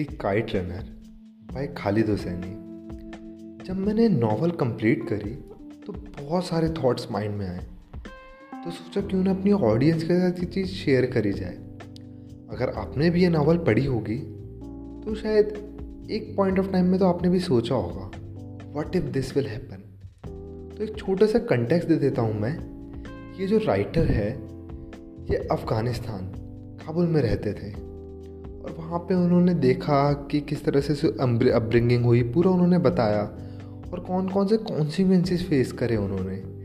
The kite runner by Khalid Hosseini जब मैंने novel complete करी तो बहुत सारे थॉट्स माइंड में आए। तो सोचा क्यों ना अपनी ऑडियंस के साथ ये चीज़ शेयर करी जाए। अगर आपने भी ये नावल पढ़ी होगी तो शायद एक पॉइंट ऑफ़ टाइम में तो आपने भी सोचा होगा what if this will happen तो एक छोटा सा कंटेक्स दे देता हूँ मैं। ये जो राइटर है, ये अफ़गानिस्तान, काबुल में रहते थे। और वहाँ पे उन्होंने देखा कि किस तरह से अपब्रिंगिंग हुई, पूरा उन्होंने बताया। और कौन कौन से कॉन्सिक्वेंसेस फेस करे उन्होंने।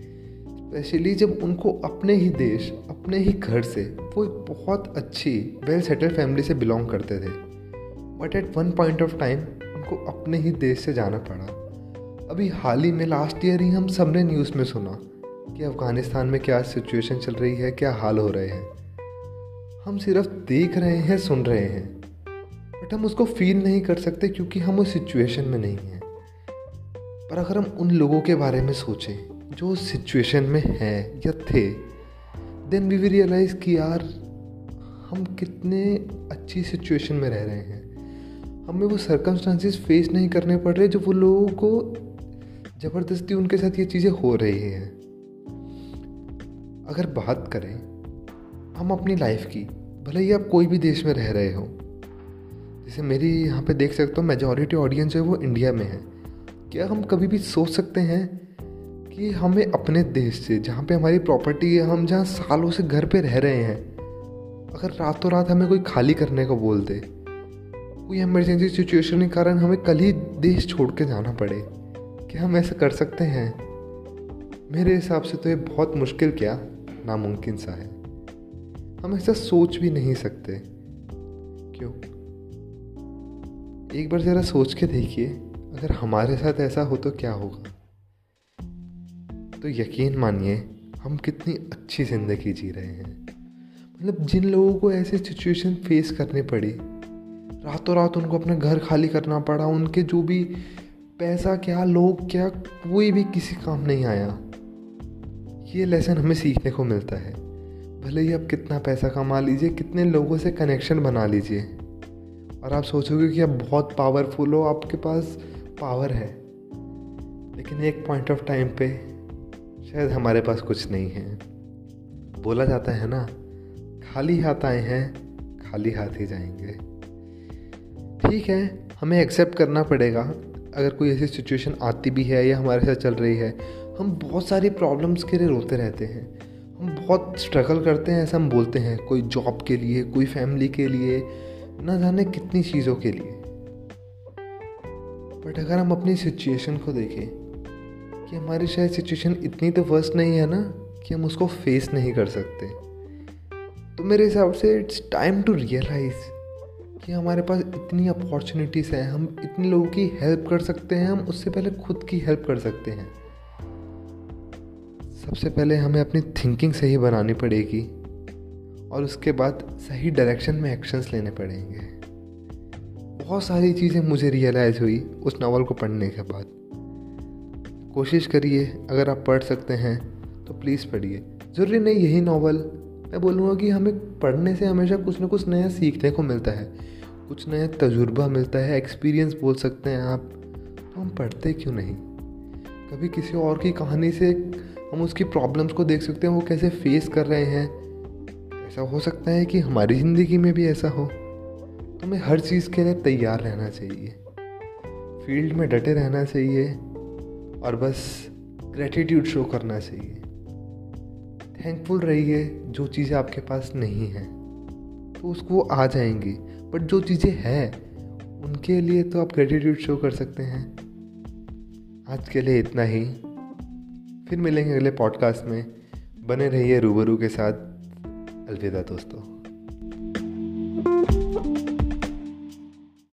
स्पेशली जब उनको अपने ही देश, अपने ही घर से, वो एक बहुत अच्छी वेल सेटल फैमिली से बिलोंग करते थे। But at one point of time उनको अपने ही देश से जाना पड़ा। अभी हाल ही में लास्ट ईयर ही हम सबने न्यूज़ में सुना कि अफ़गानिस्तान में क्या सिचुएशन चल रही है, क्या हाल हो रहे हैं। हम सिर्फ़ देख रहे हैं, सुन रहे हैं। बट हम उसको फील नहीं कर सकते क्योंकि हम उस सिचुएशन में नहीं हैं। पर अगर हम उन लोगों के बारे में सोचें, जो उस सिचुएशन में हैं या थे देन वी वी रियलाइज़ कि यार, हम कितने अच्छी सिचुएशन में रह रहे हैं। हमें वो सरकमस्टांसिस फेस नहीं करने पड़ रहे जो वो लोगों को ज़बरदस्ती उनके साथ ये चीज़ें हो रही हैं। अगर बात करें, हम अपनी लाइफ की, भले ही आप कोई भी देश में रह रहे हो जैसे मेरी यहाँ पे देख सकते हो मेजॉरिटी ऑडियंस है वो इंडिया में है। क्या हम कभी भी सोच सकते हैं कि हमें अपने देश से, जहाँ पे हमारी प्रॉपर्टी है, हम जहाँ सालों से घर पे रह रहे हैं, अगर रातों रात हमें कोई खाली करने को बोल दे, कोई इमरजेंसी सिचुएशन के कारण हमें कल ही देश छोड़ के जाना पड़े, क्या हम ऐसा कर सकते हैं? मेरे हिसाब से तो ये बहुत मुश्किल क्या? नामुमकिन सा है। हम ऐसा सोच भी नहीं सकते। क्यों? एक बार ज़रा सोच के देखिए, अगर हमारे साथ ऐसा हो तो क्या होगा? तो यकीन मानिए, हम कितनी अच्छी ज़िंदगी जी रहे हैं। मतलब जिन लोगों को ऐसे सिचुएशन फेस करनी पड़ी रातों रात उनको अपना घर खाली करना पड़ा, उनके जो भी पैसा क्या, लोग क्या, कोई भी किसी काम नहीं आया। ये लेसन हमें सीखने को मिलता है। भले ही आप कितना पैसा कमा लीजिए, कितने लोगों से कनेक्शन बना लीजिए। और आप सोचोगे कि आप बहुत पावरफुल हो, आपके पास पावर है। लेकिन एक पॉइंट ऑफ़ टाइम पे शायद हमारे पास कुछ नहीं है। बोला जाता है ना, खाली हाथ आए हैं, खाली हाथ ही जाएँगे। ठीक है, हमें एक्सेप्ट करना पड़ेगा। अगर कोई ऐसी सिचुएशन आती भी है या हमारे साथ चल रही है, हम बहुत सारी प्रॉब्लम्स के लिए रोते रहते हैं। हम बहुत स्ट्रगल करते हैं, ऐसा हम बोलते हैं। कोई जॉब के लिए, कोई फैमिली के लिए ना जाने कितनी चीज़ों के लिए। बट अगर हम अपनी सिचुएशन को देखें, कि हमारी शायद सिचुएशन इतनी तो वर्स्ट नहीं है ना, कि हम उसको फेस नहीं कर सकते। तो मेरे हिसाब से इट्स टाइम टू रियलाइज़ कि हमारे पास इतनी अपॉर्चुनिटीज़ हैं, हम इतने लोगों की हेल्प कर सकते हैं, हम उससे पहले खुद की हेल्प कर सकते हैं। सबसे पहले हमें अपनी थिंकिंग सही बनानी पड़ेगी। और उसके बाद सही डायरेक्शन में एक्शंस लेने पड़ेंगे। बहुत सारी चीज़ें मुझे रियलाइज़ हुई उस नावल को पढ़ने के बाद। कोशिश करिए, अगर आप पढ़ सकते हैं तो प्लीज़ पढ़िए। ज़रूरी नहीं यही नावल मैं बोलूँगा कि हमें पढ़ने से हमेशा कुछ ना कुछ नया सीखने को मिलता है। कुछ नया तजुर्बा मिलता है एक्सपीरियंस बोल सकते हैं आप। तो हम पढ़ते क्यों नहीं? कभी किसी और की कहानी से हम उसकी प्रॉब्लम्स को देख सकते हैं, वो कैसे फेस कर रहे हैं। ऐसा हो सकता है कि हमारी ज़िंदगी में भी ऐसा हो। हमें हर चीज़ के लिए तैयार रहना चाहिए। फ़ील्ड में डटे रहना चाहिए और बस ग्रेटिट्यूड शो करना चाहिए। थैंकफुल रहिए जो चीज़ें आपके पास नहीं हैं। तो उसको आ जाएँगी बट जो चीज़ें हैं, उनके लिए तो आप ग्रेटिट्यूड शो कर सकते हैं। आज के लिए इतना ही। फिर मिलेंगे अगले पॉडकास्ट में। बने रहिए रूबरू के साथ। अलविदा दोस्तों